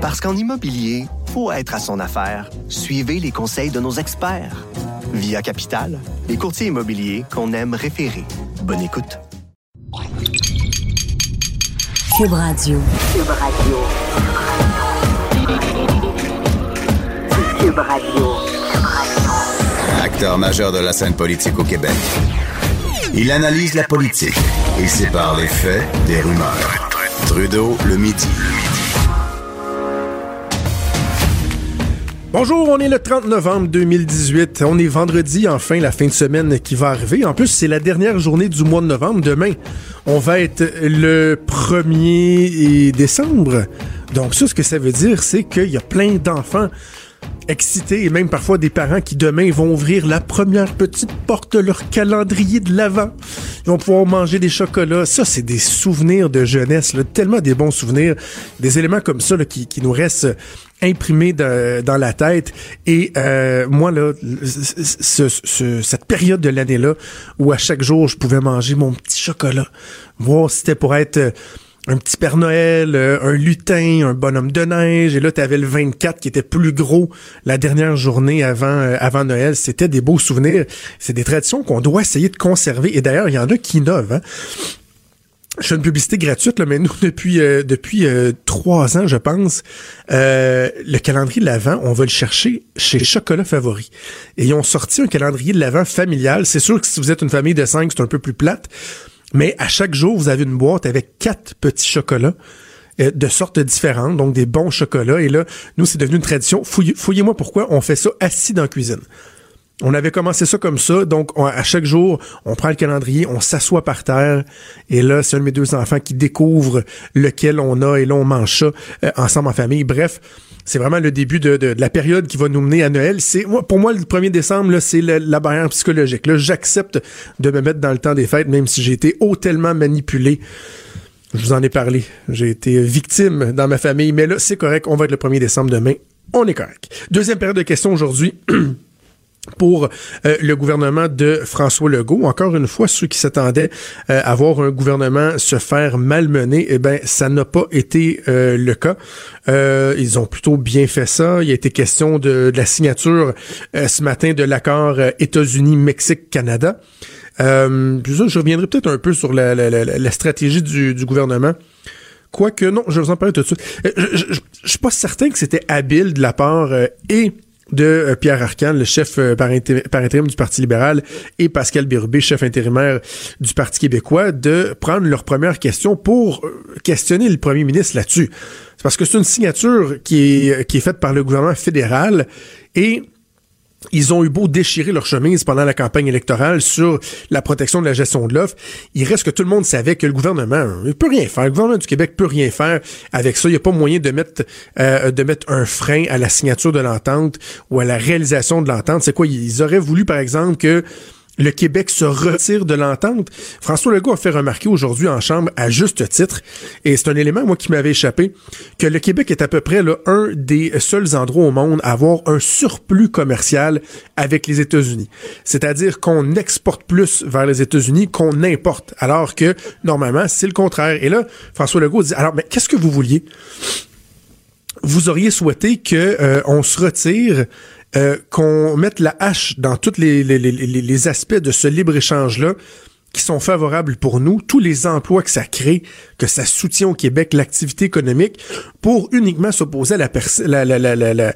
Parce qu'en immobilier, faut être à son affaire. Suivez les conseils de nos experts. Via Capital, les courtiers immobiliers qu'on aime référer. Bonne écoute. Cube Radio. Cube Radio. Cube Radio. Acteur majeur de la scène politique au Québec. Il analyse la politique et sépare les faits des rumeurs. Trudeau le midi. Bonjour, on est le 30 novembre 2018. On est vendredi, enfin, la fin de semaine qui va arriver. En plus, c'est la dernière journée du mois de novembre. Demain, on va être le 1er décembre. Donc ça, ce que ça veut dire, c'est qu'il y a plein d'enfants excités et même parfois des parents qui demain vont ouvrir la première petite porte de leur calendrier de l'avant. Ils vont pouvoir manger des chocolats. Ça, c'est des souvenirs de jeunesse, là, tellement des bons souvenirs. Des éléments comme ça qui, nous restent imprimés dans la tête. Et euh, moi, là, ce, ce, cette période de l'année-là, où à chaque jour, je pouvais manger mon petit chocolat, voir c'était pour être un petit Père Noël, euh, un lutin, un bonhomme de neige, et là, tu avais le 24 qui était plus gros la dernière journée avant, euh, avant Noël. C'était des beaux souvenirs. C'est des traditions qu'on doit essayer de conserver. Et d'ailleurs, il y en a qui innovent. Hein? Je fais une publicité gratuite, là, mais nous, depuis euh, depuis trois ans, je pense, le calendrier de l'Avent, on va le chercher chez Chocolat Favori. Et ils ont sorti un calendrier de l'Avent familial. C'est sûr que si vous êtes une famille de cinq, c'est un peu plus plate. Mais à chaque jour, vous avez une boîte avec quatre petits chocolats euh, de sortes différentes, donc des bons chocolats. Et là, nous, c'est devenu une tradition. Fouillez-moi pourquoi on fait ça assis dans la cuisine. On avait commencé ça comme ça, donc à chaque jour, on prend le calendrier, on s'assoit par terre, et là, c'est un de mes deux enfants qui découvre lequel on a, et là, on mange ça euh, ensemble en famille. Bref, c'est vraiment le début de, la période qui va nous mener à Noël. C'est pour moi, le 1er décembre, c'est la barrière psychologique. J'accepte de me mettre dans le temps des fêtes, même si j'ai été hautement manipulé. Je vous en ai parlé. J'ai été victime dans ma famille, mais là, c'est correct. On va être le 1er décembre demain. On est correct. Deuxième période de questions aujourd'hui. pour euh, le gouvernement de François Legault. Encore une fois, ceux qui s'attendaient euh, à voir un gouvernement se faire malmener, eh ben ça n'a pas été euh, le cas. ils ont plutôt bien fait ça. Il a été question de, la signature ce matin de l'accord États-Unis-Mexique-Canada. je reviendrai peut-être un peu sur la, stratégie du, du gouvernement. Quoique, non, je vais vous en parler tout de suite. Je, je, suis pas certain que c'était habile de la part et de euh, Pierre Arcan, le chef euh, par, intérim du Parti libéral, et Pascal Bérubé, chef intérimaire du Parti québécois, de prendre leur première question pour euh, questionner le premier ministre là-dessus. C'est parce que c'est une signature qui est, qui est faite par le gouvernement fédéral et ils ont eu beau déchirer leur chemise pendant la campagne électorale sur la protection de la gestion de l'offre. Il reste que tout le monde savait que le gouvernement ne peut rien faire. Le gouvernement du Québec peut rien faire avec ça. Il n'y a pas moyen de mettre, euh, de mettre un frein à la signature de l'entente ou à la réalisation de l'entente. C'est quoi? Ils auraient voulu, par exemple, que le Québec se retire de l'entente. François Legault a fait remarquer aujourd'hui en Chambre, à juste titre, et c'est un élément, moi, qui m'avait échappé, que le Québec est à peu près là, un des seuls endroits au monde à avoir un surplus commercial avec les États-Unis. C'est-à-dire qu'on exporte plus vers les États-Unis qu'on importe, alors que, normalement, c'est le contraire. Et là, François Legault dit, alors, mais qu'est-ce que vous vouliez? Vous auriez souhaité que euh, on se retire euh, qu'on mette la hache dans tous les, les, les, les aspects de ce libre-échange-là qui sont favorables pour nous, tous les emplois que ça crée, que ça soutient au Québec, l'activité économique, pour uniquement s'opposer à la, la, la, la,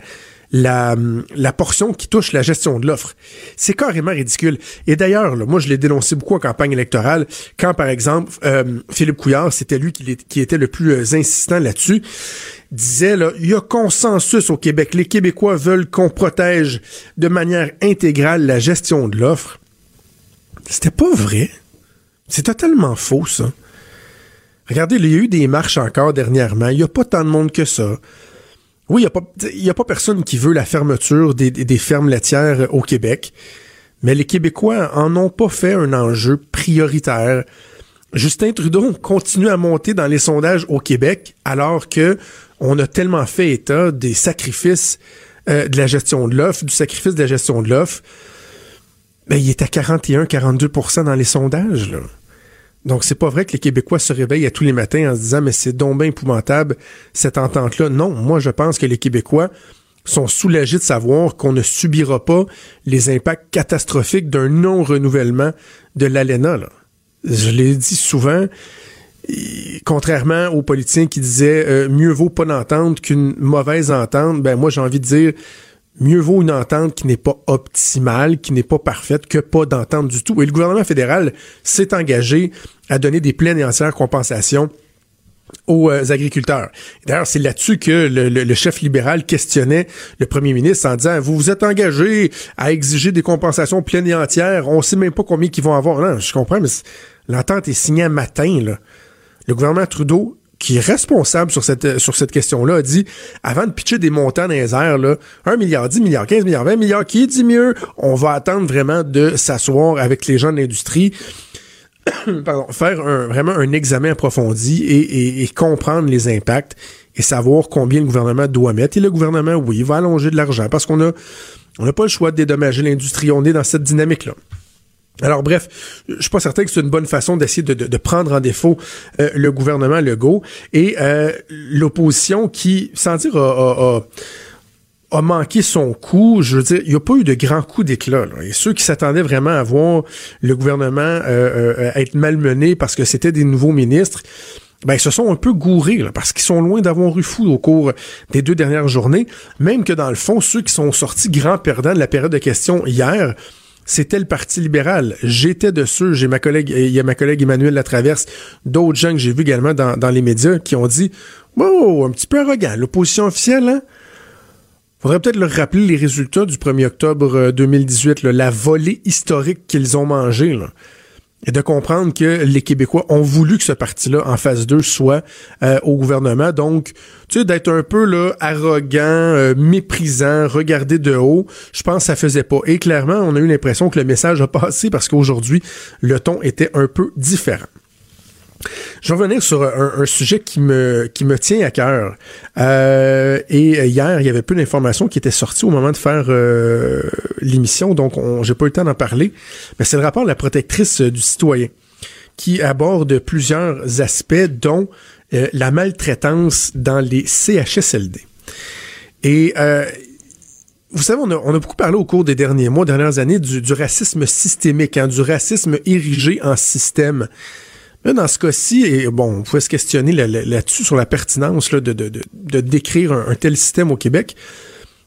la portion qui touche la gestion de l'offre. C'est carrément ridicule. Et d'ailleurs, moi, je l'ai dénoncé beaucoup en campagne électorale, quand, par exemple, euh, Philippe Couillard, c'était lui qui, qui, était le plus euh, insistant là-dessus, disait, là, il y a consensus au Québec. Les Québécois veulent qu'on protège de manière intégrale la gestion de l'offre. C'était pas vrai. C'est totalement faux, ça. Regardez, il y a eu des marches encore dernièrement. Il n'y a pas tant de monde que ça. Oui, il n'y a, pas personne qui veut la fermeture des, fermes laitières au Québec, mais les Québécois en ont pas fait un enjeu prioritaire. Justin Trudeau continue à monter dans les sondages au Québec alors que on a tellement fait état des sacrifices euh, de la gestion de l'offre, du sacrifice de la gestion de l'offre. Mais il est à 41-42% dans les sondages. Donc, c'est pas vrai que les Québécois se réveillent à tous les matins en se disant, mais c'est donc épouvantable, cette entente-là. Non, moi, je pense que les Québécois sont soulagés de savoir qu'on ne subira pas les impacts catastrophiques d'un non-renouvellement de l'ALENA. Je l'ai dit souvent, contrairement aux politiciens qui disaient euh, mieux vaut pas d'entente qu'une mauvaise entente, ben moi j'ai envie de dire mieux vaut une entente qui n'est pas optimale, qui n'est pas parfaite, que pas d'entente du tout. Et le gouvernement fédéral s'est engagé à donner des pleines et entières compensations aux euh, agriculteurs. D'ailleurs, c'est là-dessus que le, chef libéral questionnait le premier ministre en disant vous vous êtes engagé à exiger des compensations pleines et entières, on sait même pas combien qu'ils vont avoir. Non, je comprends, mais l'entente est signée un matin. Le gouvernement Trudeau qui est responsable sur cette, sur cette question-là, a dit, avant de pitcher des montants dans les airs, là, 1 milliard, 10 milliards, 15 milliards, 20 milliards, qui dit mieux, on va attendre vraiment de s'asseoir avec les gens de l'industrie, pardon, faire un, vraiment un examen approfondi et, et, comprendre les impacts et savoir combien le gouvernement doit mettre. Et le gouvernement, oui, va allonger de l'argent parce qu'on a, on n'a pas le choix de dédommager l'industrie. On est dans cette dynamique-là. Alors bref, je suis pas certain que c'est une bonne façon d'essayer de, prendre en défaut euh, le gouvernement Legault et euh, l'opposition qui, sans dire, a, manqué son coup. Je veux dire, il n'y a pas eu de grand coup d'éclat. Et ceux qui s'attendaient vraiment à voir le gouvernement euh, être malmené parce que c'était des nouveaux ministres, ben, ils se sont un peu gourés parce qu'ils sont loin d'avoir eu fou au cours des deux dernières journées. Même que dans le fond, ceux qui sont sortis grands perdants de la période de questions hier, c'était le Parti libéral. J'étais de ceux, j'ai ma collègue, il y a ma collègue Emmanuel Latraverse, d'autres gens que j'ai vus également dans, les médias qui ont dit Oh, un petit peu arrogant, l'opposition officielle, hein? Faudrait peut-être leur rappeler les résultats du 1er octobre 2018, euh, la volée historique qu'ils ont mangée. Et de comprendre que les Québécois ont voulu que ce parti-là, en phase 2, soit euh, au gouvernement. Donc, tu sais, d'être un peu là arrogant, euh, méprisant, regarder de haut, je pense que ça faisait pas. Et clairement, on a eu l'impression que le message a passé parce qu'aujourd'hui, le ton était un peu différent. Je vais revenir sur un, sujet qui me, qui me tient à cœur. Euh, et hier, il y avait peu d'informations qui étaient sorties au moment de faire euh, l'émission, donc j'ai pas eu le temps d'en parler. Mais c'est le rapport de la protectrice du citoyen qui aborde plusieurs aspects, dont euh, la maltraitance dans les CHSLD. Et vous savez, on a, beaucoup parlé au cours des derniers mois, dernières années, du, racisme systémique, hein, du racisme érigé en système. Là, dans ce cas-ci, et bon, on pouvait se questionner là-dessus sur la pertinence de, de, décrire un, tel système au Québec.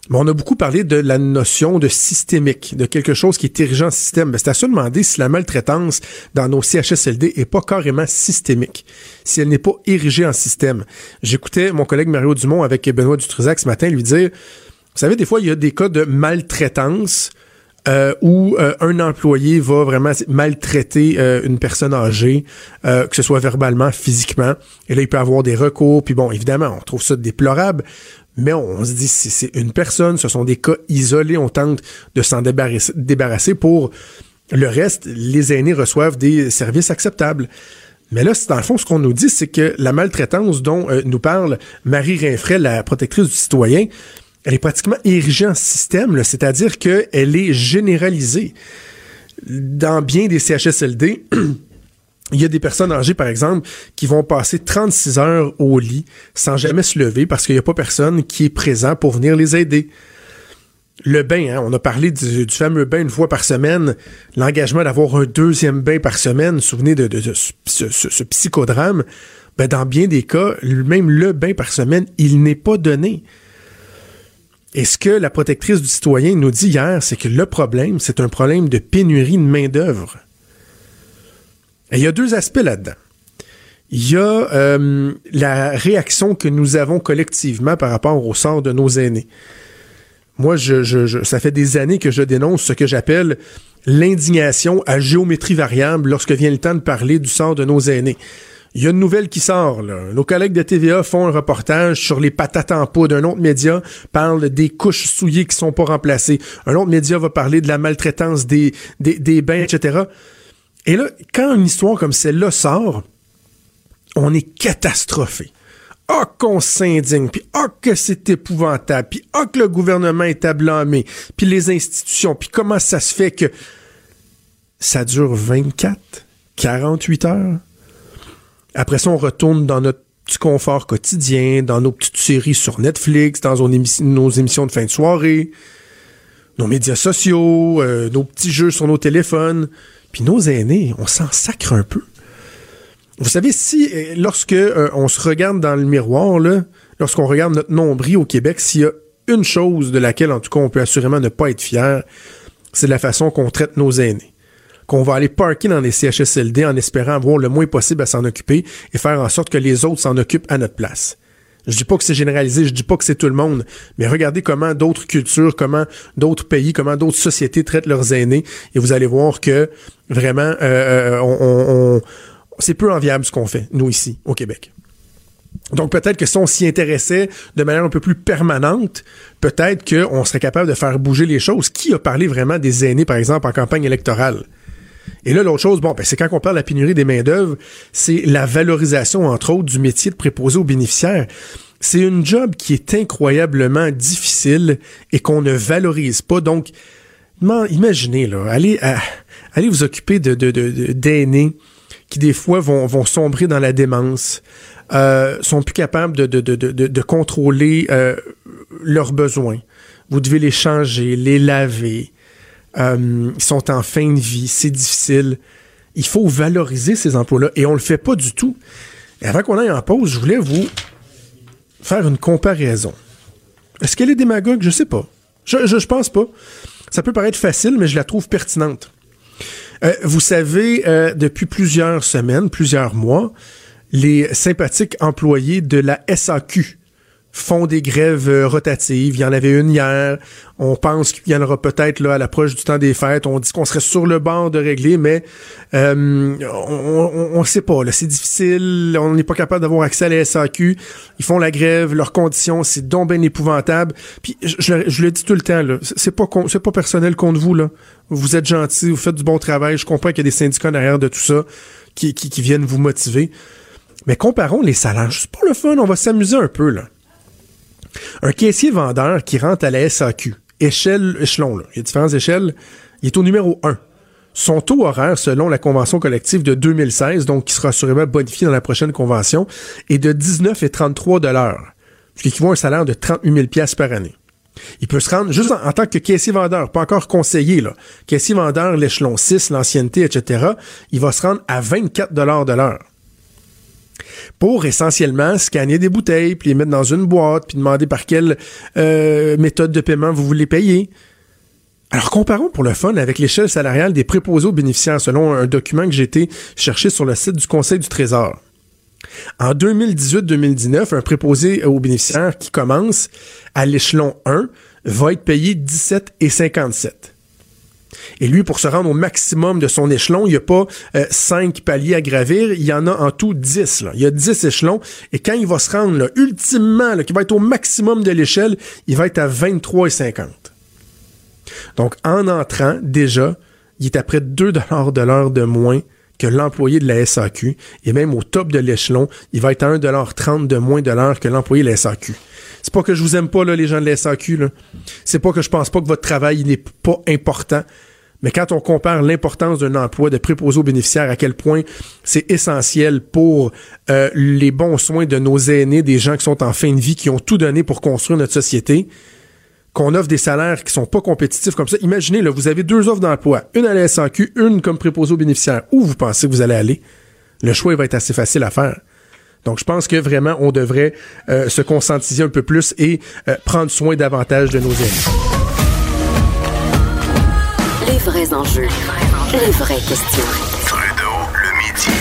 Mais on a beaucoup parlé de la notion de systémique, de quelque chose qui est érigé en système. Mais c'est à se demander si la maltraitance dans nos CHSLD est pas carrément systémique, si elle n'est pas érigée en système. J'écoutais mon collègue Mario Dumont avec Benoît Dutrisac ce matin lui dire, vous savez, des fois, il y a des cas de maltraitance euh, où euh, un employé va vraiment maltraiter euh, une personne âgée, que ce soit verbalement, physiquement. Et là, il peut avoir des recours. Puis bon, évidemment, on trouve ça déplorable. Mais on, se dit, c'est une personne, ce sont des cas isolés, on tente de s'en débarrasser, pour le reste, les aînés reçoivent des services acceptables. Mais là, dans le fond, ce qu'on nous dit, c'est que la maltraitance dont nous parle Marie Rinfray, la protectrice du citoyen, elle est pratiquement érigée en système, c'est-à-dire qu'elle est généralisée. Dans bien des CHSLD, il y a des personnes âgées, par exemple, qui vont passer 36 heures au lit sans jamais se lever parce qu'il n'y a pas personne qui est présent pour venir les aider. Le bain, hein, on a parlé du, fameux bain une fois par semaine, l'engagement d'avoir un deuxième bain par semaine, souvenez de, ce, psychodrame, ben dans bien des cas, même le bain par semaine, il n'est pas donné. Et ce que la protectrice du citoyen nous dit hier, c'est que le problème, c'est un problème de pénurie de main-d'œuvre. Et il y a deux aspects là-dedans. Il y a euh, la réaction que nous avons collectivement par rapport au sort de nos aînés. Moi, ça fait des années que je dénonce ce que j'appelle l'indignation à géométrie variable lorsque vient le temps de parler du sort de nos aînés. Il y a une nouvelle qui sort. Là. Nos collègues de TVA font un reportage sur les patates en poudre. Un autre média parle des couches souillées qui sont pas remplacées. Un autre média va parler de la maltraitance des, des, des bains, etc. Et là, quand une histoire comme celle-là sort, on est catastrophé. Ah, qu'on s'indigne, puis ah, que c'est épouvantable, puis ah, que le gouvernement est à blâmer, puis les institutions, puis comment ça se fait que ça dure 24, 48 heures? Après ça, on retourne dans notre petit confort quotidien, dans nos petites séries sur Netflix, dans nos, émi- nos émissions de fin de soirée, nos médias sociaux, euh, nos petits jeux sur nos téléphones. Puis nos aînés, on s'en sacre un peu. Vous savez, si euh, lorsque euh, on se regarde dans le miroir, lorsqu'on regarde notre nombril au Québec, s'il y a une chose de laquelle, en tout cas, on peut assurément ne pas être fier, c'est la façon qu'on traite nos aînés. Qu'on va aller parker dans les CHSLD en espérant avoir le moins possible à s'en occuper et faire en sorte que les autres s'en occupent à notre place. Je dis pas que c'est généralisé, je dis pas que c'est tout le monde, mais regardez comment d'autres cultures, comment d'autres pays, comment d'autres sociétés traitent leurs aînés, et vous allez voir que vraiment, euh, euh, c'est peu enviable ce qu'on fait, nous ici, au Québec. Donc peut-être que si on s'y intéressait de manière un peu plus permanente, peut-être qu'on serait capable de faire bouger les choses. Qui a parlé vraiment des aînés, par exemple, en campagne électorale? Et là, l'autre chose, bon, ben, c'est quand on parle de la pénurie des main-d'œuvre, c'est la valorisation, entre autres, du métier de préposé aux bénéficiaires. C'est une job qui est incroyablement difficile et qu'on ne valorise pas. Donc, imaginez, là, allez, à- allez vous occuper de- d'aînés qui, des fois, vont, vont sombrer dans la démence, euh, sont plus capables de, de, de, de, de contrôler euh, leurs besoins. Vous devez les changer, les laver. Euh, ils sont en fin de vie, c'est difficile. Il faut valoriser ces emplois-là et on le fait pas du tout. Et avant qu'on aille en pause, je voulais vous faire une comparaison. Est-ce qu'elle est démagogue? Je sais pas. Je, je, pense pas. Ça peut paraître facile, mais je la trouve pertinente. Euh, vous savez, euh, depuis plusieurs semaines, plusieurs mois, les sympathiques employés de la SAQ font des grèves euh, rotatives. Il y en avait une hier. On pense qu'il y en aura peut-être là à l'approche du temps des fêtes. On dit qu'on serait sur le bord de régler, mais euh, on ne sait pas. C'est difficile. On n'est pas capable d'avoir accès à la SAQ. Ils font la grève. Leurs conditions, c'est donc bien épouvantable. Puis je, je, le- dis tout le temps. Là, c'est pas pas personnel contre vous là. Vous êtes gentil, vous faites du bon travail. Je comprends qu'il y a des syndicats derrière de tout ça qui, qui, qui viennent vous motiver. Mais comparons les salaires. C'est pas le fun. On va s'amuser un peu là. Un caissier vendeur qui rentre à la SAQ, échelle, échelon, là, il y a différentes échelles, il est au numéro 1. Son taux horaire, selon la convention collective de 2016, donc qui sera assurément bonifié dans la prochaine convention, est de 19,33 dollars, ce qui équivaut à un salaire de 38 000 pièces par année. Il peut se rendre juste en, tant que caissier vendeur, pas encore conseiller, là. Caissier vendeur, l'échelon 6, l'ancienneté, etc. Il va se rendre à 24 dollars de l'heure pour essentiellement scanner des bouteilles, puis les mettre dans une boîte, puis demander par quelle euh, méthode de paiement vous voulez payer. Alors comparons pour le fun avec l'échelle salariale des préposés aux bénéficiaires selon un document que j'ai été chercher sur le site du Conseil du Trésor. En 2018-2019, un préposé aux bénéficiaires qui commence à l'échelon 1 va être payé 17,57. Et lui, pour se rendre au maximum de son échelon, il n'y a pas euh, cinq paliers à gravir, il y en a en tout 10. Là. Il y a 10 échelons. Et quand il va se rendre, là, ultimement, là, qui va être au maximum de l'échelle, il va être à 23,50. Donc, en entrant, déjà, il est à près de 2 de l'heure de moins que l'employé de la SAQ. Et même au top de l'échelon, il va être à 1,30 de moins de l'heure que l'employé de la SAQ. C'est pas que je vous aime pas, là, les gens de la SAQ. C'est pas que je pense pas que votre travail n'est pas important. Mais quand on compare l'importance d'un emploi de préposé aux bénéficiaires, à quel point c'est essentiel pour euh, les bons soins de nos aînés, des gens qui sont en fin de vie, qui ont tout donné pour construire notre société, qu'on offre des salaires qui sont pas compétitifs comme ça. Imaginez, vous avez deux offres d'emploi, une à la SAQ, une comme préposé aux bénéficiaires. Où vous pensez que vous allez aller? Le choix il va être assez facile à faire. Donc, je pense que vraiment, on devrait euh, se conscientiser un peu plus et euh, prendre soin davantage de nos aînés. Les vrais enjeux, les vraies questions. Trudeau, le midi.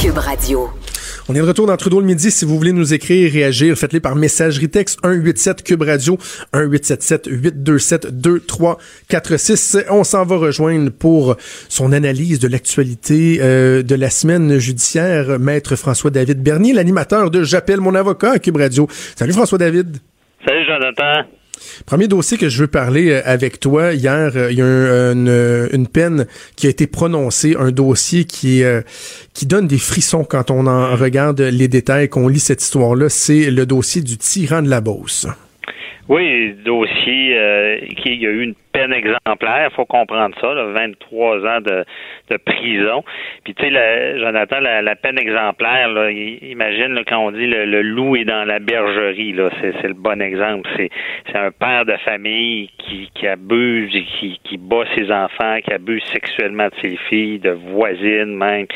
Cube Radio. On est de retour dans Trudeau le midi. Si vous voulez nous écrire, réagir, faites-les par messagerie texte 187 Cube Radio 1877 827 2346. On s'en va rejoindre pour son analyse de l'actualité euh, de la semaine judiciaire, maître François David Bernier, l'animateur de J'appelle mon avocat à Cube Radio. Salut François David. Salut Jonathan. Premier dossier que je veux parler euh, avec toi. Hier, euh, il y a un- une, une peine qui a été prononcée, un dossier qui, euh, qui donne des frissons quand on en regarde les détails, qu'on lit cette histoire-là. C'est le dossier du tyran de la Beauce. Oui, dossier euh, qui il y a eu une peine exemplaire, faut comprendre ça, là, 23 ans de, prison. Puis tu sais, Jonathan, la, la, peine exemplaire, imagine là, quand on dit le, le, loup est dans la bergerie, là, c'est, le bon exemple. C'est, un père de famille qui, abuse, qui, qui bat ses enfants, qui abuse sexuellement de ses filles, de voisines même.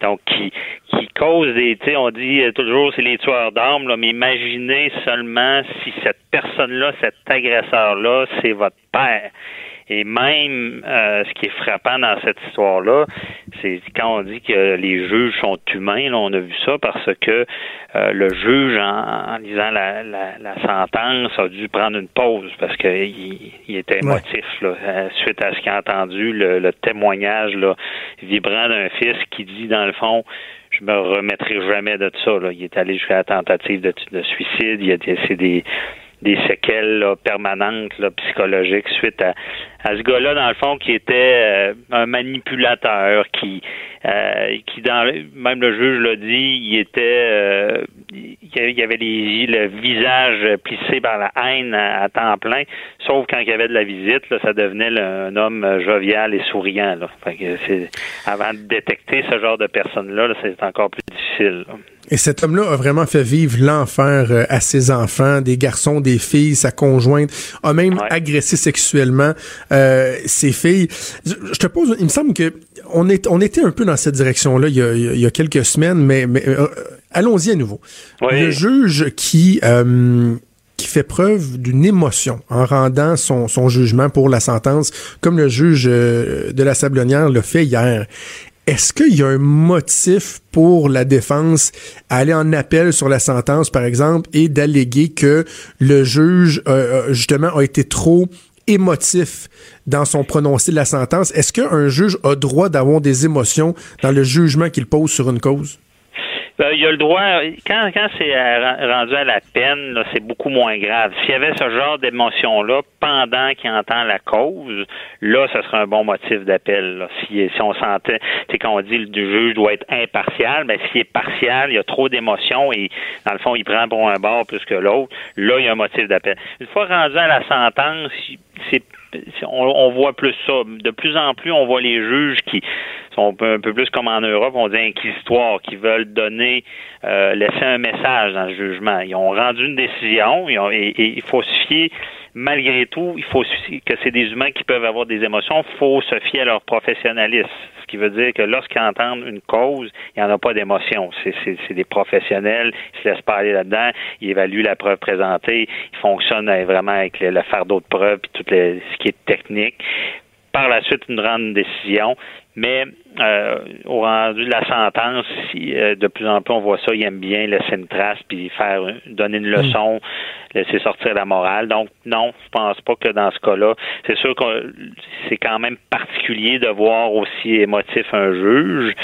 Donc qui, qui cause des, tu sais, on dit toujours c'est les tueurs d'armes, mais imaginez seulement si cette personne-là, cet agresseur-là, c'est votre Et même euh, ce qui est frappant dans cette histoire-là, c'est quand on dit que les juges sont humains, là, on a vu ça parce que euh, le juge, en, lisant la, la, sentence, a dû prendre une pause parce qu'il il était émotif là, euh, suite à ce qu'il a entendu, le, témoignage là, vibrant d'un fils qui dit dans le fond je me remettrai jamais de ça. Là. Il est allé jusqu'à la tentative de, de suicide. Il a c'est des des séquelles permanentes psychologiques suite à, à ce gars-là, dans le fond, qui était euh, un manipulateur, qui, euh, qui dans même le juge l'a dit, il était, euh, il y avait les, le visage plissé par la haine à, temps plein, sauf quand il y avait de la visite, là, ça devenait un homme jovial et souriant. Là. Fait que c'est, avant de détecter ce genre de personnes-là, c'est encore plus difficile. Et cet homme-là a vraiment fait vivre l'enfer euh, à ses enfants, des garçons, des filles, sa conjointe, a même agressé sexuellement euh, ses filles. Je te pose, il me semble que on, est, on était un peu dans cette direction-là il, il, y a quelques semaines, mais, mais euh, allons-y à nouveau. Le juge qui qui fait preuve d'une émotion en rendant son, son, jugement pour la sentence, comme le juge de la Sablonnière l'a fait hier. Est-ce qu'il y a un motif pour la défense à aller en appel sur la sentence, par exemple, et d'alléguer que le juge, euh, euh, justement, a été trop émotif dans son prononcé de la sentence? Est-ce qu'un juge a droit d'avoir des émotions dans le jugement qu'il pose sur une cause? Ben, il a le droit, quand, c'est rendu à la peine, c'est beaucoup moins grave. S'il y avait ce genre d'émotion-là pendant qu'il entend la cause, là, ce serait un bon motif d'appel. Si, si on sentait, c'est quand on dit le juge doit être impartial, mais s'il est partial, il y a trop d'émotions et, dans le fond, il prend pour un bord plus que l'autre, là, il y a un motif d'appel. Une fois rendu à la sentence, c'est on, voit plus ça. De plus en plus, on voit les juges qui sont un peu, plus comme en Europe, on dit inquisitoire, qui veulent donner, euh, laisser un message dans le jugement. Ils ont rendu une décision et, il faut se fier malgré tout, il faut que c'est des humains qui peuvent avoir des émotions, il faut se fier à leur professionnalisme. Ce qui veut dire que lorsqu'ils entendent une cause, il n'y en a pas d'émotion. C'est des professionnels, ils se laissent pas aller là-dedans, ils évaluent la preuve présentée, ils fonctionnent vraiment avec le, fardeau de preuve et tout ce qui est technique par la suite une grande décision. Mais euh, au rendu de la sentence, si, euh, de plus en plus on voit ça, ils aiment bien laisser une trace puis faire donner une leçon, laisser sortir la morale. Donc non, je pense pas que dans ce cas-là, c'est sûr que c'est quand même particulier de voir aussi émotif un juge,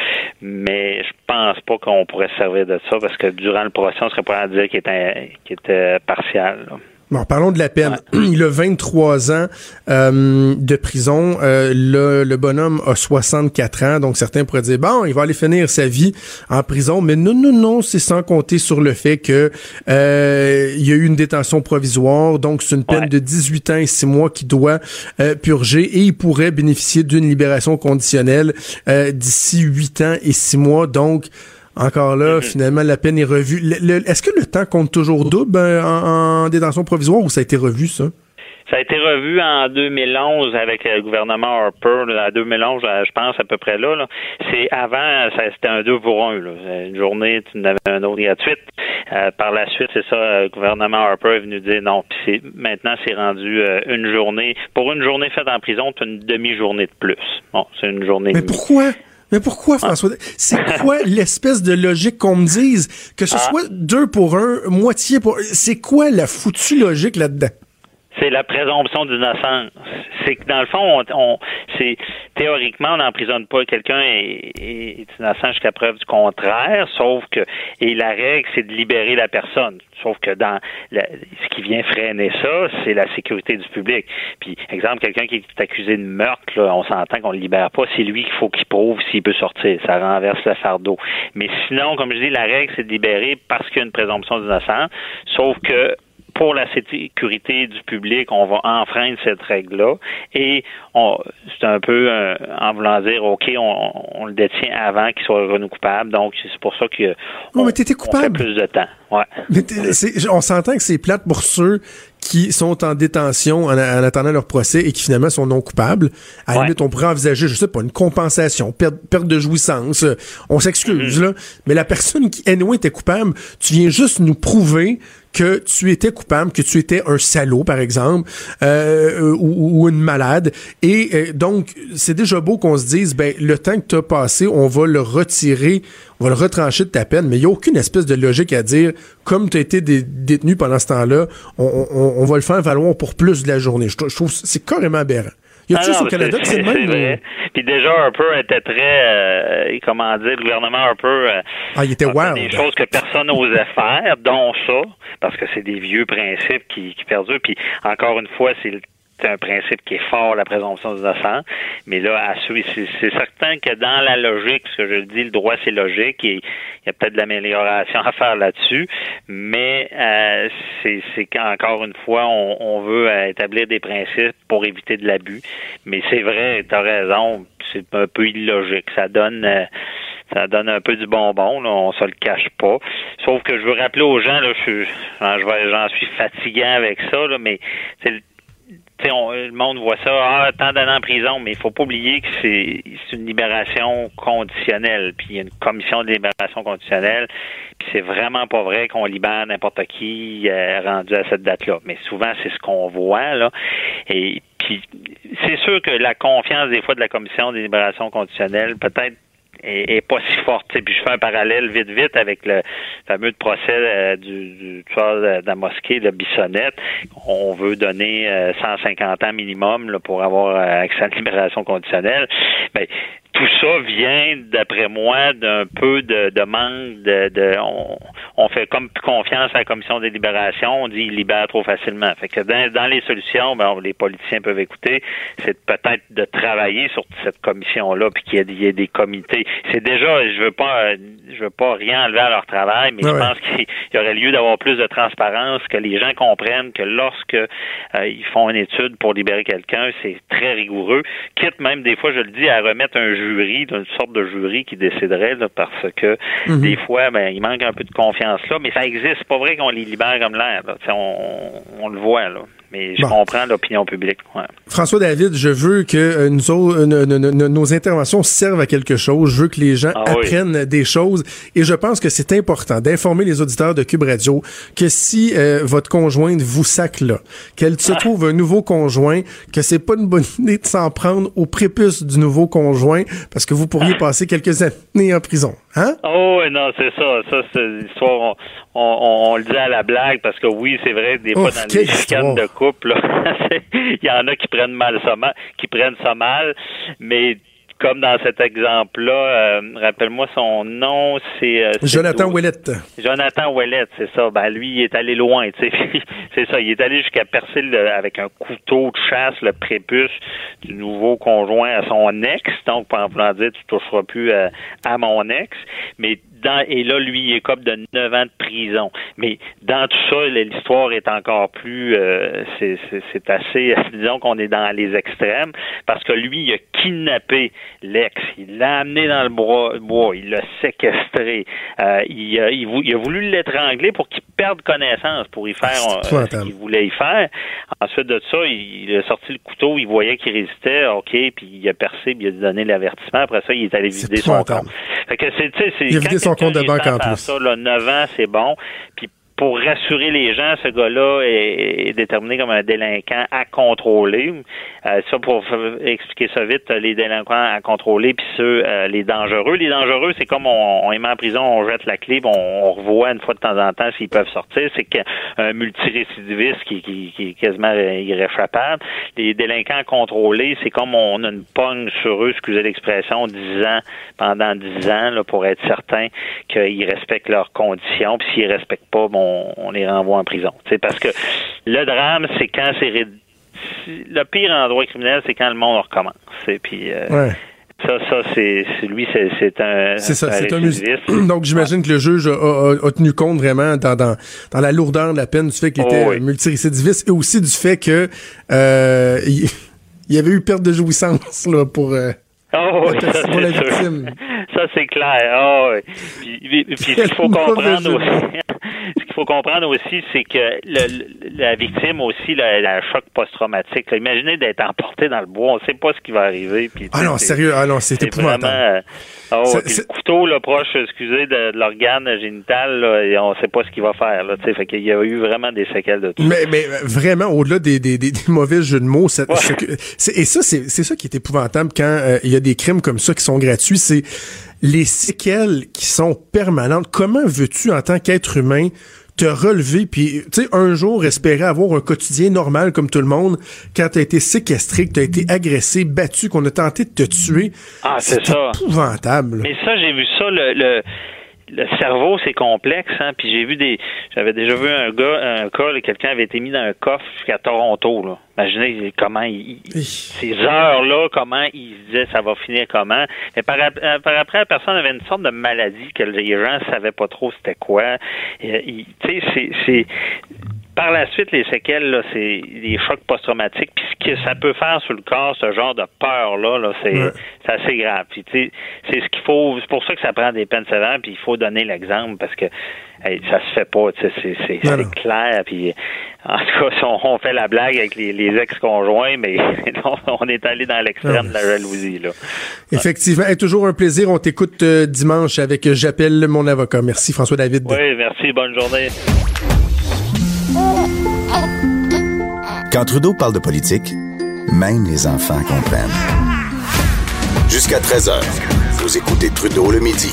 mais je pense pas qu'on pourrait servir de ça parce que durant le procès, on serait pas à dire qu'il était, qu'il était partial. Bon, parlons de la peine. Il a 23 ans euh, de prison. Euh, le, le, bonhomme a 64 ans, donc certains pourraient dire bon, il va aller finir sa vie en prison, mais non, non, non, c'est sans compter sur le fait que euh, il y a eu une détention provisoire, donc c'est une peine de 18 ans et 6 mois qu'il doit euh, purger. Et il pourrait bénéficier d'une libération conditionnelle euh, d'ici 8 ans et 6 mois, donc encore là, mhm. finalement, la peine est revue. Est-ce que le temps compte toujours double euh, en, détention provisoire ou ça a été revu, ça? Ça a été revu en 2011 avec le gouvernement Harper. En 2011, je pense à peu près là. C'est avant, c'était un deux pour un. Une journée, tu en avais un autre gratuite. Euh, par la suite, c'est ça, le gouvernement Harper est venu dire non. Puis maintenant, c'est rendu euh, une journée. Pour une journée faite en prison, tu as une demi-journée de plus. Bon, c'est une journée. Mais pourquoi? Mais pourquoi, ah. François? C'est quoi l'espèce de logique qu'on me dise que ce ah. soit deux pour un, moitié pour... C'est quoi la foutue logique là-dedans? C'est la présomption d'innocence. C'est que dans le fond, on, c'est théoriquement, on n'emprisonne pas quelqu'un et, est innocent jusqu'à preuve du contraire, sauf que et la règle, c'est de libérer la personne. Sauf que dans ce qui vient freiner ça, c'est la sécurité du public. Puis, exemple, quelqu'un qui est accusé de meurtre, là, on s'entend qu'on le libère pas. C'est lui qu'il faut qu'il prouve s'il peut sortir. Ça renverse le fardeau. Mais sinon, comme je dis, la règle, c'est de libérer parce qu'il y a une présomption d'innocence. Sauf que pour la sécurité du public, on va enfreindre cette règle-là. Et c'est un peu en voulant dire, OK, on, le détient avant qu'il soit revenu coupable. Donc, c'est pour ça que on, coupable. fait plus de temps. Ouais. on s'entend que c'est plate pour ceux qui sont en détention en, attendant leur procès et qui finalement sont non coupables. À la limite, on pourrait envisager, je sais pas, une compensation, perte, perte de jouissance. On s'excuse, mm-hmm. là. Mais la personne qui, anyway, était coupable, tu viens juste nous prouver que tu étais coupable, que tu étais un salaud, par exemple, euh, ou, une malade. Et euh, donc, c'est déjà beau qu'on se dise, ben, le temps que tu as passé, on va le retirer, on va le retrancher de ta peine, mais il n'y a aucune espèce de logique à dire, comme tu as été détenu pendant ce temps-là, on, va le faire valoir pour plus de la journée. Je, trouve que c'est carrément aberrant. Y a-t-il au Canada que c'est le même? Vrai. Puis déjà, Harper était très, euh, comment dire, le gouvernement Harper... Euh, ah, il était wild. Des choses que personne n'osait faire, dont ça, parce que c'est des vieux principes qui, qui perdurent. Puis encore une fois, c'est le c'est un principe qui est fort, la présomption d'innocence. Mais là, c'est certain que dans la logique, ce que je dis, le droit, c'est logique et il y a peut-être de l'amélioration à faire là-dessus. Mais euh, c'est qu'encore une fois, on, veut euh, établir des principes pour éviter de l'abus. Mais c'est vrai, tu as raison, c'est un peu illogique. Ça donne... Euh, ça donne un peu du bonbon, là, on se le cache pas. Sauf que je veux rappeler aux gens, là, je, j'en suis fatiguant avec ça, là, mais monde voit ça, ah, tant d'années en prison, mais il faut pas oublier que c'est une libération conditionnelle, puis il y a une commission de libération conditionnelle, puis c'est vraiment pas vrai qu'on libère n'importe qui euh, rendu à cette date-là. Mais souvent, c'est ce qu'on voit, là. Et puis, c'est sûr que la confiance, des fois, de la commission de libération conditionnelle, peut-être est, pas si forte. Puis je fais un parallèle vite vite avec le fameux procès euh, du, tueur de, la mosquée de Bissonnette. On veut donner 150 euh, ans minimum pour avoir euh, accès à la libération conditionnelle. Ben, tout ça vient, d'après moi, d'un peu de, de manque de, de on, fait comme plus confiance à la commission des libérations, on dit il libère trop facilement. Fait que dans, les solutions, ben, les politiciens peuvent écouter, c'est peut-être de travailler sur cette commission-là, puis qu'il y, ait des comités. C'est déjà, je veux pas, je veux pas rien enlever à leur travail, mais je pense qu'il y aurait lieu d'avoir plus de transparence, que les gens comprennent que lorsque euh, ils font une étude pour libérer quelqu'un, c'est très rigoureux, quitte même des fois, je le dis, à remettre un jury, d'une sorte de jury qui déciderait, parce que mhm. des fois, ben, il manque un peu de confiance là, mais ça existe. C'est pas vrai qu'on les libère comme l'air. On, on le voit, là mais je comprends l'opinion publique. François David, je veux que euh, nous autres, nos interventions servent à quelque chose. Je veux que les gens ah apprennent des choses et je pense que c'est important d'informer les auditeurs de Cube Radio que si euh, votre conjointe vous sac là, qu'elle se ah. trouve un nouveau conjoint, que c'est pas une bonne idée de s'en prendre au prépuce du nouveau conjoint parce que vous pourriez ah. passer quelques années en prison. Hein? Oh non, c'est ça. Ça, c'est l'histoire. On, le dit à la blague parce que oui, c'est vrai, des fois dans les chicanes de couple, il y en a qui prennent mal ça mal, qui prennent ça mal, mais comme dans cet exemple-là, euh, rappelle-moi son nom, c'est euh, Jonathan Ouellette. Jonathan Ouellette, c'est ça. Ben lui, il est allé loin, tu sais. c'est ça, il est allé jusqu'à percer avec un couteau de chasse le prépuce du nouveau conjoint à son ex. Donc, en voulant dire, tu toucheras plus à, à mon ex. Mais et là, lui, il est comme de 9 ans de prison. Mais dans tout ça, l'histoire est encore plus, euh, c'est assez, disons qu'on est dans les extrêmes, parce que lui, il a kidnappé l'ex, il l'a amené dans le bois, il l'a séquestré, euh, il, a, il, a voulu l'étrangler pour qu'il perde connaissance, pour y faire euh, ce qu'il voulait y faire. Ensuite de ça, il, a sorti le couteau, il voyait qu'il résistait, OK, puis il a percé, puis il a donné l'avertissement. Après ça, il est allé vider son compte. Fait que c'est, c'est son compte de banque en plus. Ça, là, 9 ans, c'est bon. Puis pour rassurer les gens, ce gars-là est, déterminé comme un délinquant à contrôler. Euh, ça, pour expliquer ça vite, les délinquants à contrôler, puis ceux, euh, les dangereux. Les dangereux, c'est comme on, on, les met en prison, on jette la clé, on, on, revoit une fois de temps en temps s'ils peuvent sortir. C'est qu'un multirécidiviste qui, qui, qui, est quasiment irréfrapable. Les délinquants à contrôler, c'est comme on a une pogne sur eux, excusez l'expression, 10 ans, pendant 10 ans, là, pour être certain qu'ils respectent leurs conditions. Puis s'ils respectent pas, bon, on, les renvoie en prison. C'est parce que le drame, c'est quand c'est le pire endroit criminel, c'est quand le monde recommence. Et puis euh, Ça, ça, c'est lui, c'est un. C'est ça, c'est un musicien. Donc, j'imagine que le juge a, tenu compte vraiment dans, dans, dans, la lourdeur de la peine du fait qu'il était oh, multirécidiviste et aussi du fait que euh, il, y avait eu perte de jouissance là, pour. Euh, oh, ça, pour la victime. Ça, c'est clair. Oh, Puis, puis, puis il faut comprendre aussi. Faut comprendre aussi, c'est que la victime aussi, le choc post-traumatique. Imaginez d'être emporté dans le bois, on ne sait pas ce qui va arriver. ah non, sérieux, ah non, c'est épouvantable. Vraiment, oh, le couteau là, proche, excusez, de, l'organe génital, là, et on ne sait pas ce qu'il va faire. Là, fait qu'il y a eu vraiment des séquelles de tout mais, Mais vraiment, au-delà des, des, des, mauvais jeux de mots, ça, et ça, c'est ça qui est épouvantable quand euh, il y a des crimes comme ça qui sont gratuits, c'est les séquelles qui sont permanentes. Comment veux-tu, en tant qu'être humain, te relever puis tu sais un jour espérer avoir un quotidien normal comme tout le monde quand t'as été séquestré que t'as été agressé battu qu'on a tenté de te tuer ah c'est ça. épouvantable. Mais ça j'ai vu ça le le cerveau, c'est complexe, hein. Puis j'ai vu des, j'avais déjà vu un gars, un cas, quelqu'un avait été mis dans un coffre jusqu'à Toronto, là. Imaginez comment il, ces heures-là, comment il se disait ça va finir comment. Mais par, euh, par, après, la personne avait une sorte de maladie que les gens savaient pas trop c'était quoi. Tu sais, c'est par la suite, les séquelles, c'est des chocs post-traumatiques. Puis ce que ça peut faire sur le corps, ce genre de peur-là, -là, c'est assez grave. Puis c'est ce qu'il faut. C'est pour ça que ça prend des peines sévères. Puis il faut donner l'exemple parce que ça se fait pas. C'est clair. Puis en tout cas, on, fait la blague avec les, ex-conjoints, mais on est allé dans l'extrême de la jalousie. Là. Effectivement. toujours un plaisir. On t'écoute euh, dimanche avec J'appelle mon avocat. Merci François David. Oui, merci. Bonne journée. Quand Trudeau parle de politique, même les enfants comprennent. Jusqu'à 13h, vous écoutez Trudeau le midi.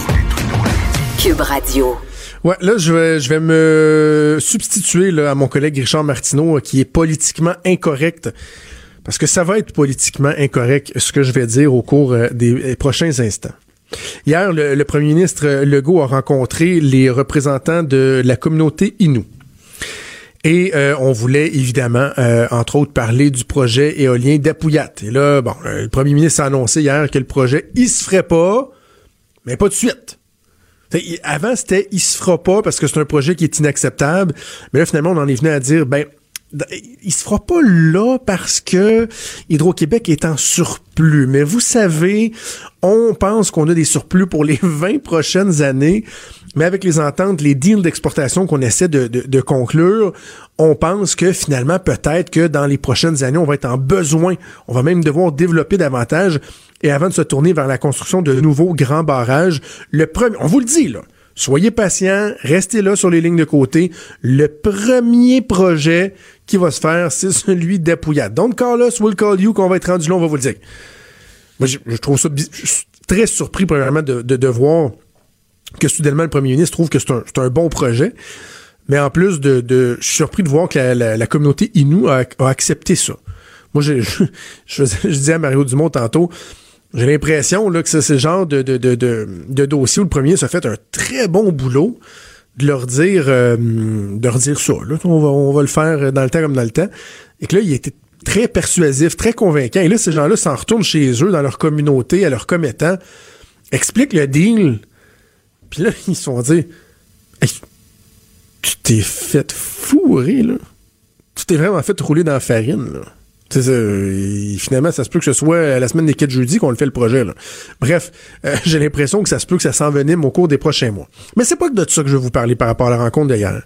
Cube Radio. Ouais, là, je vais, je vais me substituer là, à mon collègue Richard Martineau, qui est politiquement incorrect. Parce que ça va être politiquement incorrect, ce que je vais dire au cours euh, des prochains instants. Hier, le, le premier ministre Legault a rencontré les représentants de la communauté Innu. Et euh, on voulait évidemment, euh, entre autres, parler du projet éolien d'Apouyat. Et là, bon, le premier ministre a annoncé hier que le projet, il se ferait pas, mais pas de suite. avant, c'était il se fera pas parce que c'est un projet qui est inacceptable. Mais là, finalement, on en est venu à dire, ben, il se fera pas là parce que Hydro-Québec est en surplus. Mais vous savez, on pense qu'on a des surplus pour les 20 prochaines années. Mais avec les ententes, les deals d'exportation qu'on essaie de, de, conclure, on pense que finalement, peut-être que dans les prochaines années, on va être en besoin. On va même devoir développer davantage. Et avant de se tourner vers la construction de nouveaux grands barrages, le premier, on vous le dit, là, soyez patient, restez là sur les lignes de côté. Le premier projet qui va se faire, c'est celui d'Apouillat. Don't call us, we'll call you, qu'on va être rendu là, on va vous le dire. Moi, je, trouve ça très surpris, premièrement, de, voir que soudainement le premier ministre trouve que c'est un, bon projet. Mais en plus de, de, je suis surpris de voir que la, communauté Inou a, accepté ça. Moi, je, je, je, disais à Mario Dumont tantôt, j'ai l'impression que c'est ce genre de, de, de, de, dossier où le premier ministre a fait un très bon boulot de leur dire euh, de leur dire ça. Là, on, va, on va le faire dans le temps comme dans le temps. Et que là, il était très persuasif, très convaincant. Et là, ces gens-là s'en retournent chez eux, dans leur communauté, à leurs commettants, expliquent le deal puis là, ils se sont dit Tu t'es fait fourrer, là. Tu t'es vraiment fait rouler dans la farine, là. Ça, finalement, ça se peut que ce soit la semaine des 4 jeudi qu'on le fait le projet. Là. Bref, euh, j'ai l'impression que ça se peut que ça s'envenime au cours des prochains mois. Mais c'est pas que de ça que je vais vous parler par rapport à la rencontre d'hier.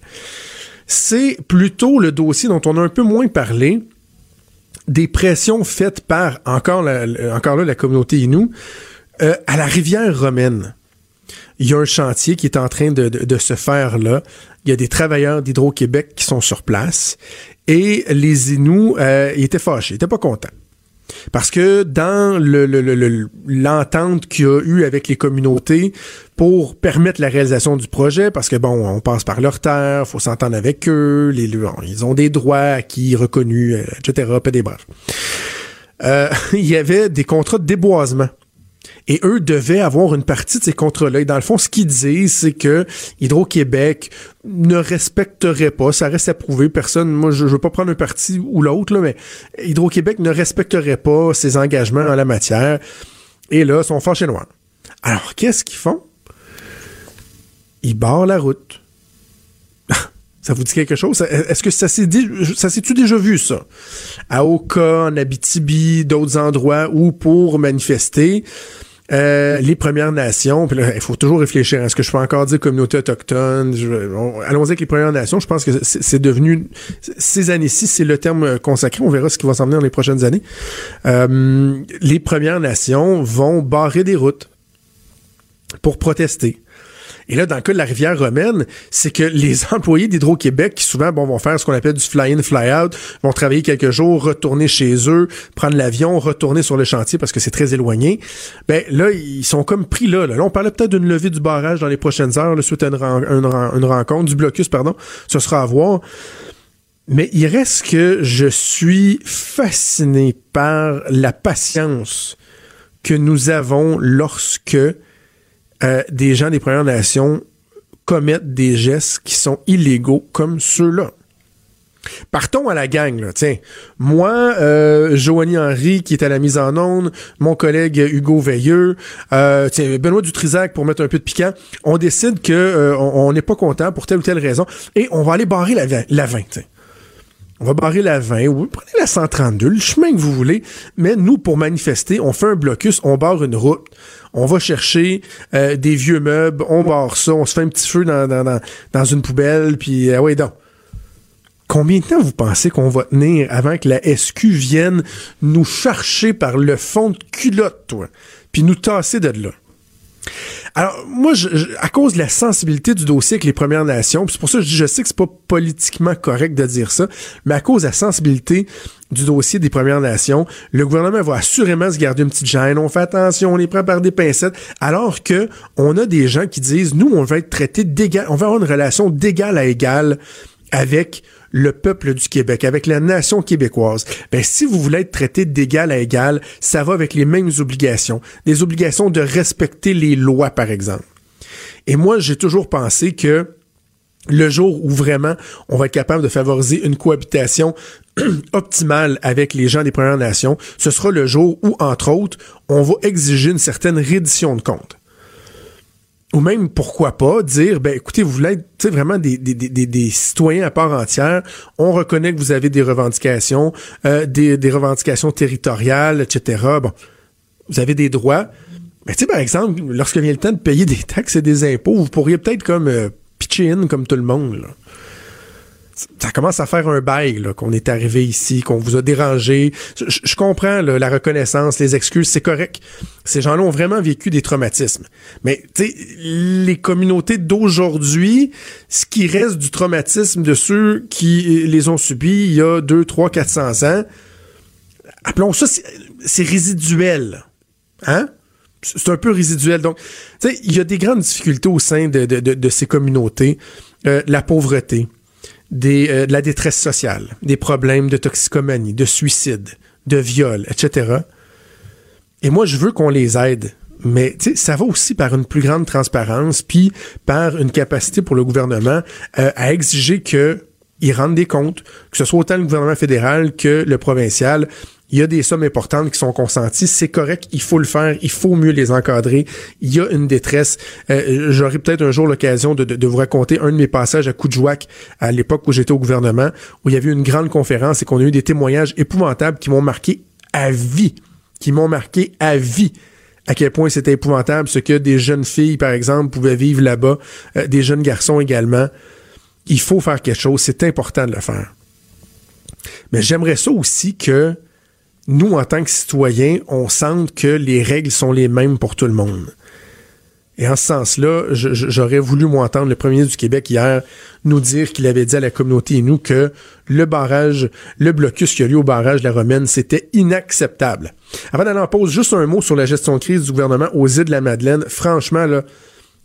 C'est plutôt le dossier dont on a un peu moins parlé, des pressions faites par, encore, encore là, la communauté Inou, euh, à la rivière romaine il y a un chantier qui est en train de, se faire là. Il y a des travailleurs d'Hydro-Québec qui sont sur place et les Inuits euh, étaient fâchés, ils étaient pas contents. Parce que dans l'entente qu'il y a eu avec les communautés pour permettre la réalisation du projet, parce que bon, on passe par leur terre, faut s'entendre avec eux, ils ont des droits acquis, reconnus, euh, etc. Des brefs. Euh, il y avait des contrats de déboisement et eux devaient avoir une partie de ces contrats-là. Et dans le fond, ce qu'ils disent, c'est que Hydro-Québec ne respecterait pas, ça reste à prouver, personne, moi je, veux pas prendre un parti ou l'autre, mais Hydro-Québec ne respecterait pas ses engagements en la matière. Et là, ils sont fâchés noirs. Alors, qu'est-ce qu'ils font? Ils barrent la route. Ça vous dit quelque chose? Est-ce que ça s'est ça s'est-tu déjà vu, ça? À Oka, en Abitibi, d'autres endroits où pour manifester, euh, les Premières Nations, il faut toujours réfléchir. Est-ce que je peux encore dire communauté autochtone? Allons-y avec les Premières Nations. Je pense que c'est devenu... Ces années-ci, c'est le terme consacré. On verra ce qui va s'en venir dans les prochaines années. Euh, les Premières Nations vont barrer des routes pour protester. Et là, dans le cas de la rivière romaine, c'est que les employés d'Hydro-Québec, qui souvent bon, vont faire ce qu'on appelle du fly-in, fly-out, vont travailler quelques jours, retourner chez eux, prendre l'avion, retourner sur le chantier parce que c'est très éloigné. Ben là, ils sont comme pris là. Là, on parlait peut-être d'une levée du barrage dans les prochaines heures, là, suite à une rencontre, du blocus, pardon. Ce sera à voir. Mais il reste que je suis fasciné par la patience que nous avons lorsque euh, des gens des Premières Nations commettent des gestes qui sont illégaux comme ceux-là. Partons à la gang, là. Tiens, moi, euh, Joanie Henry, qui est à la mise en onde, mon collègue Hugo Veilleux, euh, tiens, Benoît Dutrisac, pour mettre un peu de piquant, on décide que euh, on n'est pas content pour telle ou telle raison, et on va aller barrer la, la 20, On va barrer la 20, ou prenez la 132, le chemin que vous voulez, mais nous, pour manifester, on fait un blocus, on barre une route on va chercher euh, des vieux meubles, on barre ça, on se fait un petit feu dans, une poubelle, puis euh, ouais donc. Combien de temps vous pensez qu'on va tenir avant que la SQ vienne nous chercher par le fond de culotte, toi, puis nous tasser de là? Alors, moi, à cause de la sensibilité du dossier avec les Premières Nations, c'est pour ça que je sais que c'est pas politiquement correct de dire ça, mais à cause de la sensibilité du dossier des Premières Nations, le gouvernement va assurément se garder une petite gêne. On fait attention, on les prend par des pincettes, alors que on a des gens qui disent, nous, on va être traités d'égal, on va avoir une relation d'égal à égal avec le peuple du Québec, avec la nation québécoise, ben, si vous voulez être traité d'égal à égal, ça va avec les mêmes obligations. Des obligations de respecter les lois, par exemple. Et moi, j'ai toujours pensé que le jour où vraiment on va être capable de favoriser une cohabitation optimale avec les gens des Premières Nations, ce sera le jour où, entre autres, on va exiger une certaine reddition de comptes ou même pourquoi pas dire ben écoutez vous voulez être vraiment des, des, des, des, citoyens à part entière. On reconnaît que vous avez des revendications euh, des, des revendications territoriales etc bon vous avez des droits. Mais tu sais par exemple lorsque vient le temps de payer des taxes et des impôts vous pourriez peut-être comme euh, pitcher in comme tout le monde là ça commence à faire un bail qu'on est arrivé ici, qu'on vous a dérangé. Je, comprends la reconnaissance, les excuses, c'est correct. Ces gens-là ont vraiment vécu des traumatismes. Mais les communautés d'aujourd'hui, ce qui reste du traumatisme de ceux qui les ont subis il y a 2, 3, 400 ans, appelons ça, c'est résiduel. Hein? C'est un peu résiduel. Donc, il y a des grandes difficultés au sein de, de, ces communautés. Euh, la pauvreté, euh, de la détresse sociale, des problèmes de toxicomanie, de suicide, de viol, etc. Et moi, je veux qu'on les aide. Mais ça va aussi par une plus grande transparence, puis par une capacité pour le gouvernement euh, à exiger que ils rendent des comptes, que ce soit autant le gouvernement fédéral que le provincial, il y a des sommes importantes qui sont consenties, c'est correct, il faut le faire, il faut mieux les encadrer. Il y a une détresse. Euh, J'aurai peut-être un jour l'occasion de, vous raconter un de mes passages à Coudjouac à l'époque où j'étais au gouvernement, où il y avait une grande conférence et qu'on a eu des témoignages épouvantables qui m'ont marqué à vie, qui m'ont marqué à vie à quel point c'était épouvantable ce que des jeunes filles, par exemple, pouvaient vivre là-bas, euh, des jeunes garçons également. Il faut faire quelque chose, c'est important de le faire. Mais j'aimerais ça aussi que nous, en tant que citoyens, on sente que les règles sont les mêmes pour tout le monde. Et en ce sens-là, j'aurais voulu m'entendre le premier du Québec hier nous dire qu'il avait dit à la communauté et nous que le barrage, le blocus qui a lieu au barrage de la Romaine, c'était inacceptable. Avant d'aller en pause, juste un mot sur la gestion de crise du gouvernement aux îles de la Madeleine. Franchement, là,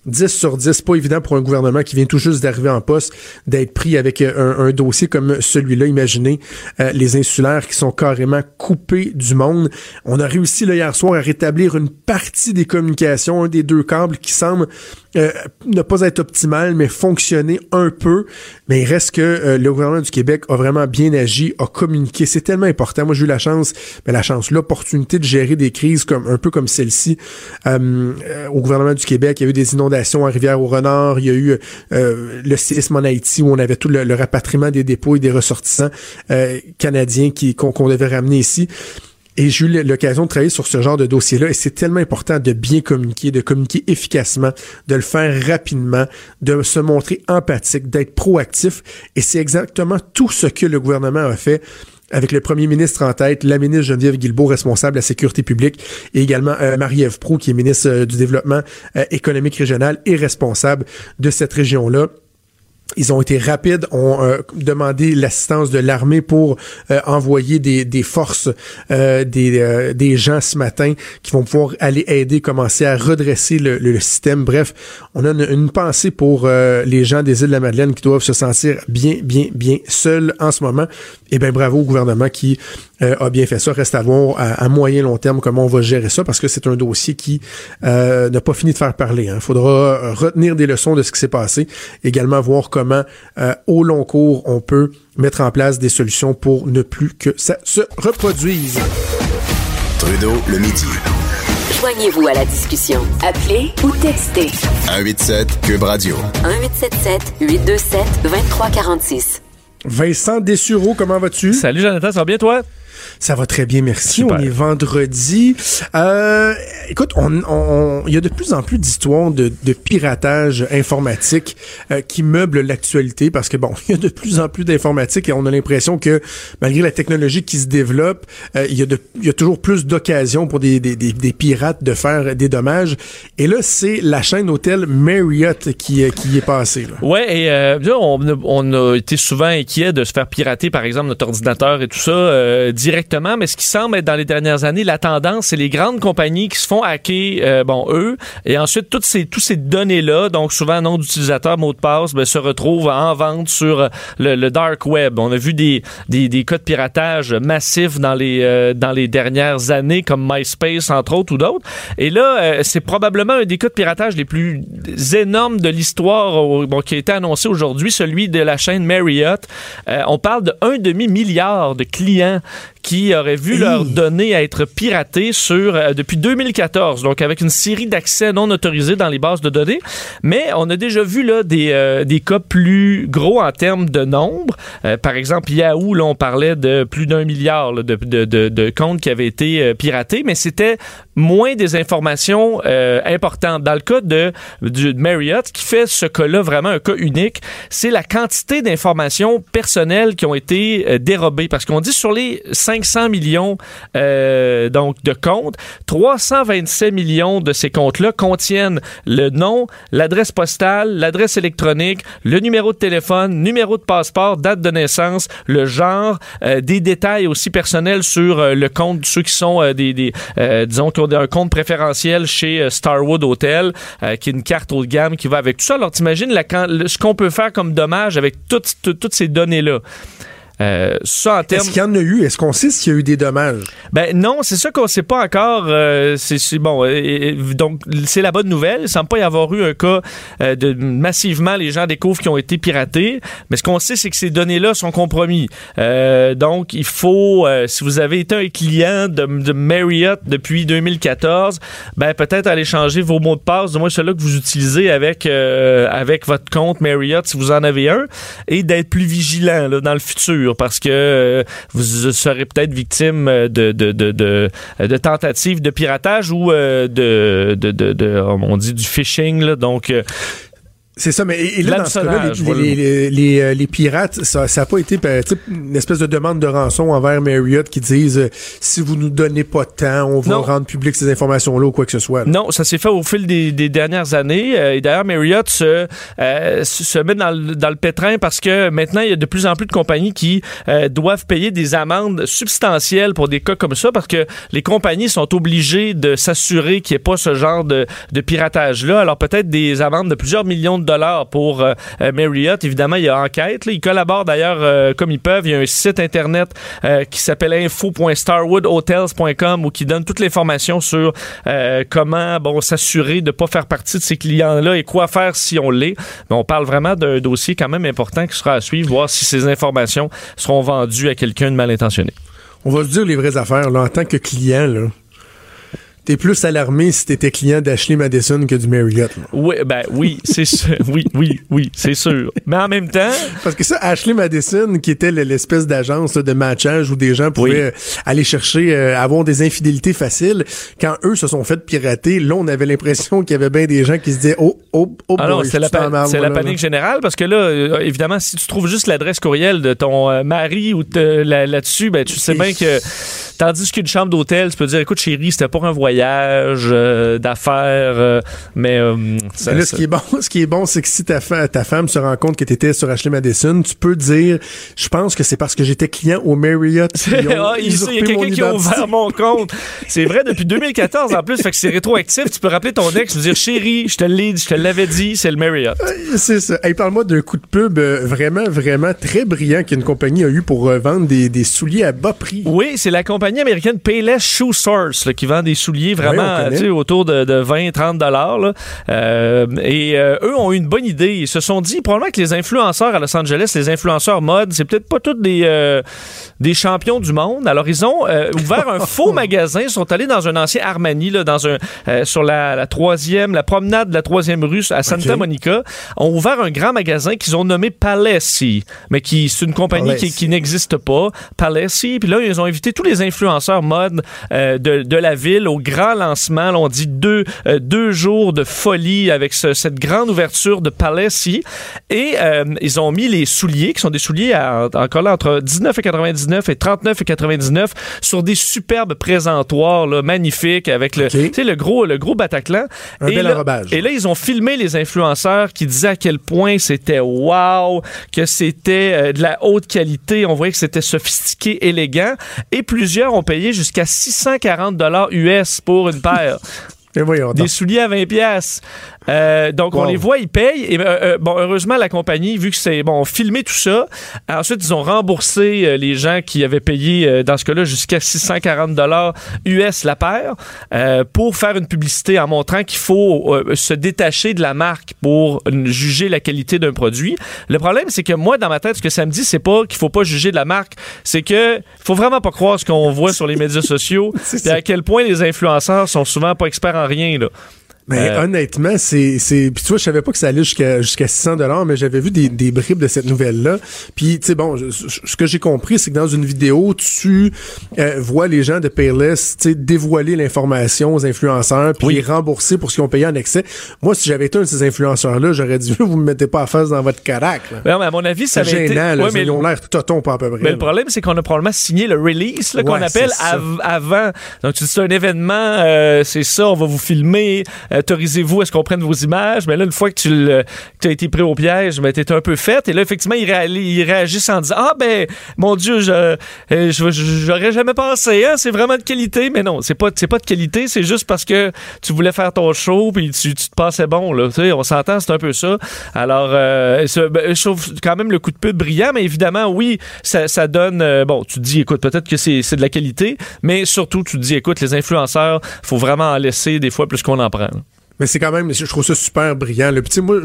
10 sur 10, pas évident pour un gouvernement qui vient tout juste d'arriver en poste d'être pris avec euh, un, dossier comme celui-là. Imaginez euh, les insulaires qui sont carrément coupés du monde. On a réussi là, hier soir à rétablir une partie des communications, un des deux câbles qui semble euh, ne pas être optimal, mais fonctionner un peu. Mais il reste que euh, le gouvernement du Québec a vraiment bien agi, a communiqué. C'est tellement important. Moi, j'ai eu la chance, mais la chance, l'opportunité de gérer des crises comme un peu comme celle-ci euh, au gouvernement du Québec. Il y a eu des inondations à Rivière-au-Renard. Il y a eu le séisme en Haïti où on avait tout le, rapatriement des dépôts et des ressortissants canadiens qui qu'on devait ramener ici. Et j'ai eu l'occasion de travailler sur ce genre de dossier-là et c'est tellement important de bien communiquer, de communiquer efficacement, de le faire rapidement, de se montrer empathique, d'être proactif. Et c'est exactement tout ce que le gouvernement a fait avec le premier ministre en tête, la ministre Geneviève Guilbeault, responsable de la sécurité publique, et également euh, Marie-Ève Proux, qui est ministre euh, du Développement euh, économique régional et responsable de cette région-là. Ils ont été rapides, ont euh, demandé l'assistance de l'armée pour euh, envoyer des, des forces, euh, des, des gens ce matin qui vont pouvoir aller aider, commencer à redresser le, le système. Bref, on a une, pensée pour les gens des îles de la Madeleine qui doivent se sentir bien, bien, bien seuls en ce moment. Et eh bien, bravo au gouvernement qui a bien fait ça. Reste à voir à, moyen long terme comment on va gérer ça parce que c'est un dossier qui n'a pas fini de faire parler. Il hein. faudra retenir des leçons de ce qui s'est passé, également voir comment euh, au long cours on peut mettre en place des solutions pour ne plus que ça se reproduise. Trudeau le midi. Joignez-vous à la discussion. Appelez ou textez. 187 Cube Radio. 1877 827 2346. Vincent Dessureau, comment vas-tu? Salut Jonathan, ça va bien toi? Ça va très bien, merci. On est vendredi. Euh, écoute, on, on, il y a de plus en plus d'histoires de, de, piratage informatique euh, qui meublent l'actualité parce que bon, il y a de plus en plus d'informatique et on a l'impression que malgré la technologie qui se développe, euh, il, y a de, il y a toujours plus d'occasions pour des, des, des, pirates de faire des dommages. Et là, c'est la chaîne hôtel Marriott qui, euh, qui est passée. Là. Ouais, et euh, là, on, on, a été souvent inquiet de se faire pirater, par exemple, notre ordinateur et tout ça direct mais ce qui semble être dans les dernières années, la tendance, c'est les grandes compagnies qui se font hacker, euh, bon, eux, et ensuite toutes ces, tous ces données-là, donc souvent nom d'utilisateur, mot de passe, ben, se retrouvent en vente sur euh, le, dark web. On a vu des, des, des cas de piratage massifs dans les, euh, dans les dernières années, comme MySpace, entre autres, ou d'autres. Et là, c'est probablement un des cas de piratage les plus énormes de l'histoire bon, qui a été annoncé aujourd'hui, celui de la chaîne Marriott. on parle de un demi-milliard de clients qui auraient vu leurs données être piratées sur euh, depuis 2014, donc avec une série d'accès non autorisés dans les bases de données. Mais on a déjà vu là des, euh, des cas plus gros en termes de nombre. Euh, par exemple, Yahoo, là, on parlait de plus d'un milliard de, de, de, de, comptes qui avaient été piratés, mais c'était moins des informations importantes. Dans le cas de, de Marriott, qui fait ce cas-là vraiment un cas unique, c'est la quantité d'informations personnelles qui ont été dérobées. Parce qu'on dit sur les 500 millions euh, donc de comptes. 327 millions de ces comptes-là contiennent le nom, l'adresse postale, l'adresse électronique, le numéro de téléphone, numéro de passeport, date de naissance, le genre, euh, des détails aussi personnels sur euh, le compte de ceux qui sont des, des disons un compte préférentiel chez Starwood Hotel, qui est une carte haut de gamme qui va avec tout ça. Alors t'imagines ce qu'on peut faire comme dommage avec toutes, toutes ces données-là. Euh, ça en termes. Est-ce qu'il y en a eu? Est-ce qu'on sait s'il y a eu des dommages? Ben non, c'est ça qu'on sait pas encore. Euh, c'est bon. Euh, donc c'est la bonne nouvelle. Il semble pas y avoir eu un cas euh, de massivement les gens découvrent qui ont été piratés. Mais ce qu'on sait, c'est que ces données-là sont compromis. donc il faut, si vous avez été un client de, de Marriott depuis 2014, ben peut-être aller changer vos mots de passe, du moins ceux-là que vous utilisez avec avec votre compte Marriott si vous en avez un, et d'être plus vigilant là, dans le futur parce que euh, vous serez peut-être victime de, de, de, de, tentatives de piratage ou euh, de, de, de, on dit du phishing. Donc, euh, c'est ça, mais et là, dans ce cas-là, les, les, les, euh, les, pirates, ça n'a pas été ben, une espèce de demande de rançon envers Marriott qui disent euh, si vous nous donnez pas de temps, on va rendre public ces informations-là ou quoi que ce soit. Non, ça s'est fait au fil des, des dernières années. Euh, et d'ailleurs, Marriott se, se met dans le, dans le pétrin parce que maintenant, il y a de plus en plus de compagnies qui doivent payer des amendes substantielles pour des cas comme ça parce que les compagnies sont obligées de s'assurer qu'il n'y ait pas ce genre de, de piratage-là. Alors peut-être des amendes de plusieurs millions de dollars pour euh, euh, Marriott. Évidemment, il y a enquête. Ils collaborent d'ailleurs euh, comme ils peuvent. Il y a un site internet qui s'appelle info.starwoodhotels.com où qui donne toute l'information sur euh, comment bon s'assurer de pas faire partie de ces clients-là et quoi faire si on l'est. Mais on parle vraiment d'un dossier quand même important qui sera à suivre, voir si ces informations seront vendues à quelqu'un de mal intentionné. On va se dire les vraies affaires, là, en tant que client, là. T'es plus alarmé si t'étais client d'Ashley Madison que du Marriott. là. Oui, ben oui, c'est sûr. Oui, oui, oui, c'est sûr. Mais en même temps, Parce que ça, Ashley Madison, qui était le- l'espèce d'agence de matchage où des gens pouvaient Oui. euh, aller chercher, euh, avoir des infidélités faciles, quand eux se sont fait pirater, là, on avait l'impression qu'il y avait bien des gens qui se disaient, oh, oh, oh, Ah c'est la, pa- la panique là. générale parce que là, euh, évidemment, si tu trouves juste l'adresse courriel de ton euh, mari ou là-dessus, ben tu sais bien que tandis qu'une chambre d'hôtel, tu peux dire, écoute chérie, c'était pour un voyage euh, d'affaires, euh, mais euh, ça- Mais là, ça- ce qui est bon, ce qui est bon, c'est que si ta, fa- ta femme se rend compte que t'étais sur Ashley Madison, tu peux dire, je pense que c'est parce que j'étais client au Marriott. Ils ont Ah, il y a quelqu'un qui a ouvert mon compte. C'est vrai depuis 2014 en plus, fait que c'est rétroactif. Tu peux rappeler ton ex, lui dire chérie, je te l'ai, je te l'avais dit, c'est le Marriott. C'est ça. Hey, parle-moi d'un coup de pub vraiment, vraiment très brillant qu'une compagnie a eu pour vendre des, des souliers à bas prix. Oui, c'est la compagnie américaine Payless Shoe Source là, qui vend des souliers Oui, vraiment sais, autour de, de 20-30 dollars. Euh, et euh, eux ont eu une bonne idée. Ils se sont dit probablement que les influenceurs à Los Angeles, les influenceurs mode, c'est peut-être pas tous des, euh, des champions du monde. Alors ils ont ouvert un faux magasin. Ils sont allés dans un ancien Armani, là, dans un sur la, la troisième, la promenade de la troisième rue à Santa Ok. Monica. Ont ouvert un grand magasin qu'ils ont nommé Palessi, mais qui c'est une compagnie qui n'existe pas. Palessi. Puis là, ils ont invité tous les influenceurs mode euh, de, de la ville au grand lancement. Là, on dit deux, euh, deux jours de folie avec ce- cette grande ouverture de Palessi. Et euh, ils ont mis les souliers, qui sont des souliers à, encore là, entre 19,99 et 39,99 sur des superbes présentoirs là, magnifiques avec le, Ok. tu sais, le gros, le gros Bataclan. Un et bel là. Et là, ils ont filmé les influenceurs qui disaient à quel point c'était wow, que c'était de la haute qualité. On voyait que c'était sophistiqué, élégant. Et plusieurs ont payé jusqu'à 640 dollars US pour une paire. Des souliers à 20 pièces. Donc on les voit, ils payent. Et euh, euh, bon, heureusement la compagnie, vu que c'est bon, filmé tout ça. Ensuite, ils ont remboursé euh, les gens qui avaient payé euh, dans ce cas-là jusqu'à 640 dollars US la paire euh, pour faire une publicité en montrant qu'il faut euh, se détacher de la marque pour euh, juger la qualité d'un produit. Le problème, c'est que moi, dans ma tête, ce que ça me dit, c'est pas qu'il faut pas juger de la marque, c'est que faut vraiment pas croire ce qu'on voit sur les médias sociaux, C'est et à quel point les influenceurs sont souvent pas experts en rien là. Mais Euh, honnêtement, c'est c'est puis tu vois, je savais pas que ça allait jusqu'à jusqu'à 600 dollars, mais j'avais vu des, des bribes de cette nouvelle là. Puis tu sais bon, je- je- ce que j'ai compris, c'est que dans une vidéo, tu euh, vois les gens de Payless, tu sais dévoiler l'information aux influenceurs puis Oui. les rembourser pour ce qu'ils ont payé en excès. Moi, si j'avais été un de ces influenceurs là, j'aurais dit vous me mettez pas à face dans votre carac. là. Non, mais à mon avis, ça C'est avait été. gênant, là, Ouais, mais, ils ont l'air totons pas à peu près. mais là. le problème, c'est qu'on a probablement signé le release là, qu'on Ouais, appelle av- avant. Donc, tu dis c'est un événement, euh, c'est ça, on va vous filmer, autorisez-vous à ce qu'on prenne vos images. Mais là, une fois que tu as été pris au piège, ben, t'es un peu fait. Et là, effectivement, ils, réa- ils réagissent en disant Ah, ben, mon Dieu, je, euh, je- je- j'aurais jamais pensé, hein, c'est vraiment de qualité. Mais non, c'est pas, pas de qualité, c'est juste parce que tu voulais faire ton show puis tu, tu te passais bon, là. Tu sais, on s'entend, c'est un peu ça. Alors, euh, ben, je trouve quand même le coup de pub brillant, mais évidemment, oui, ça, ça donne. euh, bon, tu te dis, écoute, peut-être que c'est, c'est de la qualité, mais surtout, tu te dis, écoute, les influenceurs, faut vraiment en laisser des fois plus qu'on en prend. Mais c'est quand même, je trouve ça super brillant. Le petit, moi,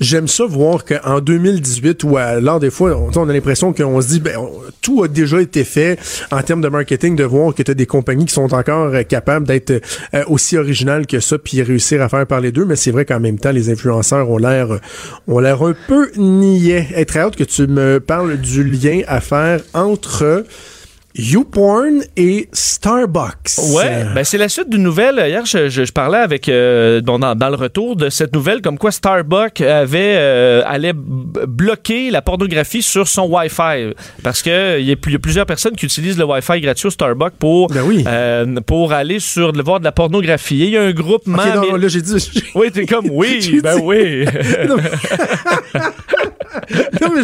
j'aime ça voir qu'en 2018 ou à l'heure des fois, on, a l'impression qu'on se dit, ben, tout a déjà été fait en termes de marketing, de voir que tu as des compagnies qui sont encore euh, capables d'être euh, aussi originales que ça, puis réussir à faire par les deux. Mais c'est vrai qu'en même temps, les influenceurs ont l'air, euh, ont l'air un peu niais. Et très hâte que tu me parles du lien à faire entre YouPorn et Starbucks. Ouais, ben c'est la suite d'une nouvelle. Hier, je, je- je parlais avec euh, bon, dans, dans le retour de cette nouvelle, comme quoi Starbucks avait euh, allait bloquer la pornographie sur son Wi-Fi parce que il y, a y plusieurs personnes qui utilisent le Wi-Fi gratuit au Starbucks pour Ben oui. euh, pour aller sur voir de la pornographie. Et il y a un groupement. Ok, non, là, j'ai dit. Oui, t'es comme oui, ben dit- oui. non, mais... non, mais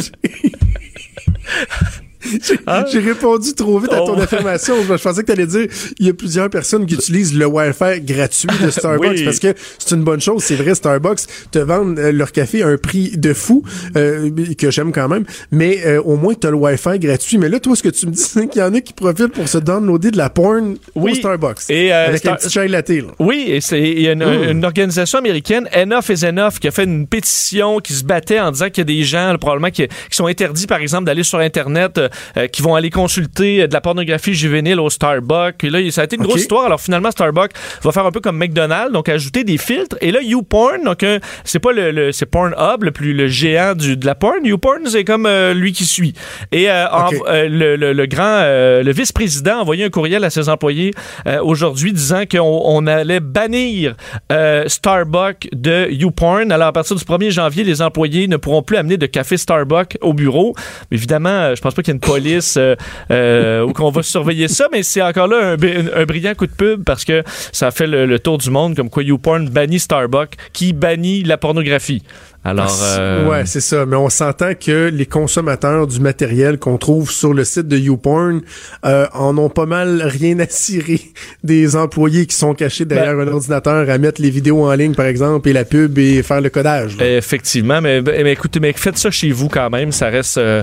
j'ai- Hein? J'ai répondu trop vite à ton Oh. affirmation. Je pensais que tu allais dire il y a plusieurs personnes qui utilisent le Wi-Fi gratuit de Starbucks Oui. parce que c'est une bonne chose. C'est vrai, Starbucks te vendent euh, leur café à un prix de fou euh, que j'aime quand même. Mais euh, au moins, tu as le Wi-Fi gratuit. Mais là, toi, ce que tu me dis, c'est qu'il y en a qui profitent pour se downloader de la porn Oui. au Starbucks. Et, euh, avec Star- un petit chai latte. Là. Oui, et c'est il y a une, une organisation américaine, Enough is Enough, qui a fait une pétition qui se battait en disant qu'il y a des gens, là, probablement, qui, qui sont interdits, par exemple, d'aller sur Internet, euh, qui vont aller consulter euh, de la pornographie juvénile au Starbucks. Et là, ça a été une grosse histoire. Alors, finalement, Starbucks va faire un peu comme McDonald's, donc ajouter des filtres. Et là, YouPorn, donc, euh, c'est pas le, le- c'est Pornhub, le plus le géant du, de la porn. YouPorn, c'est comme euh, lui qui suit. Et en- le, le- le grand, le vice-président a envoyé un courriel à ses employés aujourd'hui disant qu'on on allait bannir Starbucks de YouPorn. Alors, à partir du 1er janvier, les employés ne pourront plus amener de café Starbucks au bureau. Évidemment, je pense pas qu'il y ait une police euh, euh, ou qu'on va surveiller ça, mais c'est encore là un, brillant coup de pub parce que ça fait le, le tour du monde, comme quoi YouPorn bannit Starbucks, qui bannit la pornographie. Alors, euh, Ouais, c'est ça. Mais on s'entend que les consommateurs du matériel qu'on trouve sur le site de YouPorn euh, en ont pas mal rien à cirer des employés qui sont cachés derrière Ben- un ordinateur à mettre les vidéos en ligne, par exemple, et la pub et faire le codage. là. Effectivement, mais, mais écoutez, mais faites ça chez vous quand même, ça reste euh,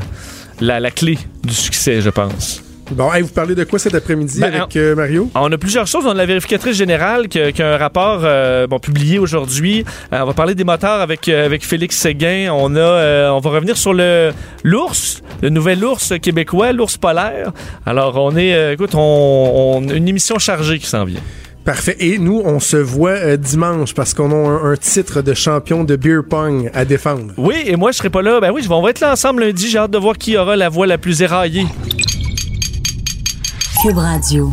la, la clé du succès, je pense. Bon, hey, vous parlez de quoi cet après-midi Ben, avec euh, Mario? On a plusieurs choses. On a la vérificatrice générale qui, a- qui a un rapport euh, bon, publié aujourd'hui. Euh, on va parler des moteurs avec, avec Félix Séguin. On, a, on va revenir sur le l'ours, le nouvel ours québécois, l'ours polaire. Alors, on est, écoute, on, on une émission chargée qui s'en vient. Parfait. Et nous, on se voit euh, dimanche parce qu'on a un, un titre de champion de beer pong à défendre. Oui, et moi, je serai pas là. Ben oui, je vais- on va être là ensemble lundi. J'ai hâte de voir qui aura la voix la plus éraillée. Cube Radio.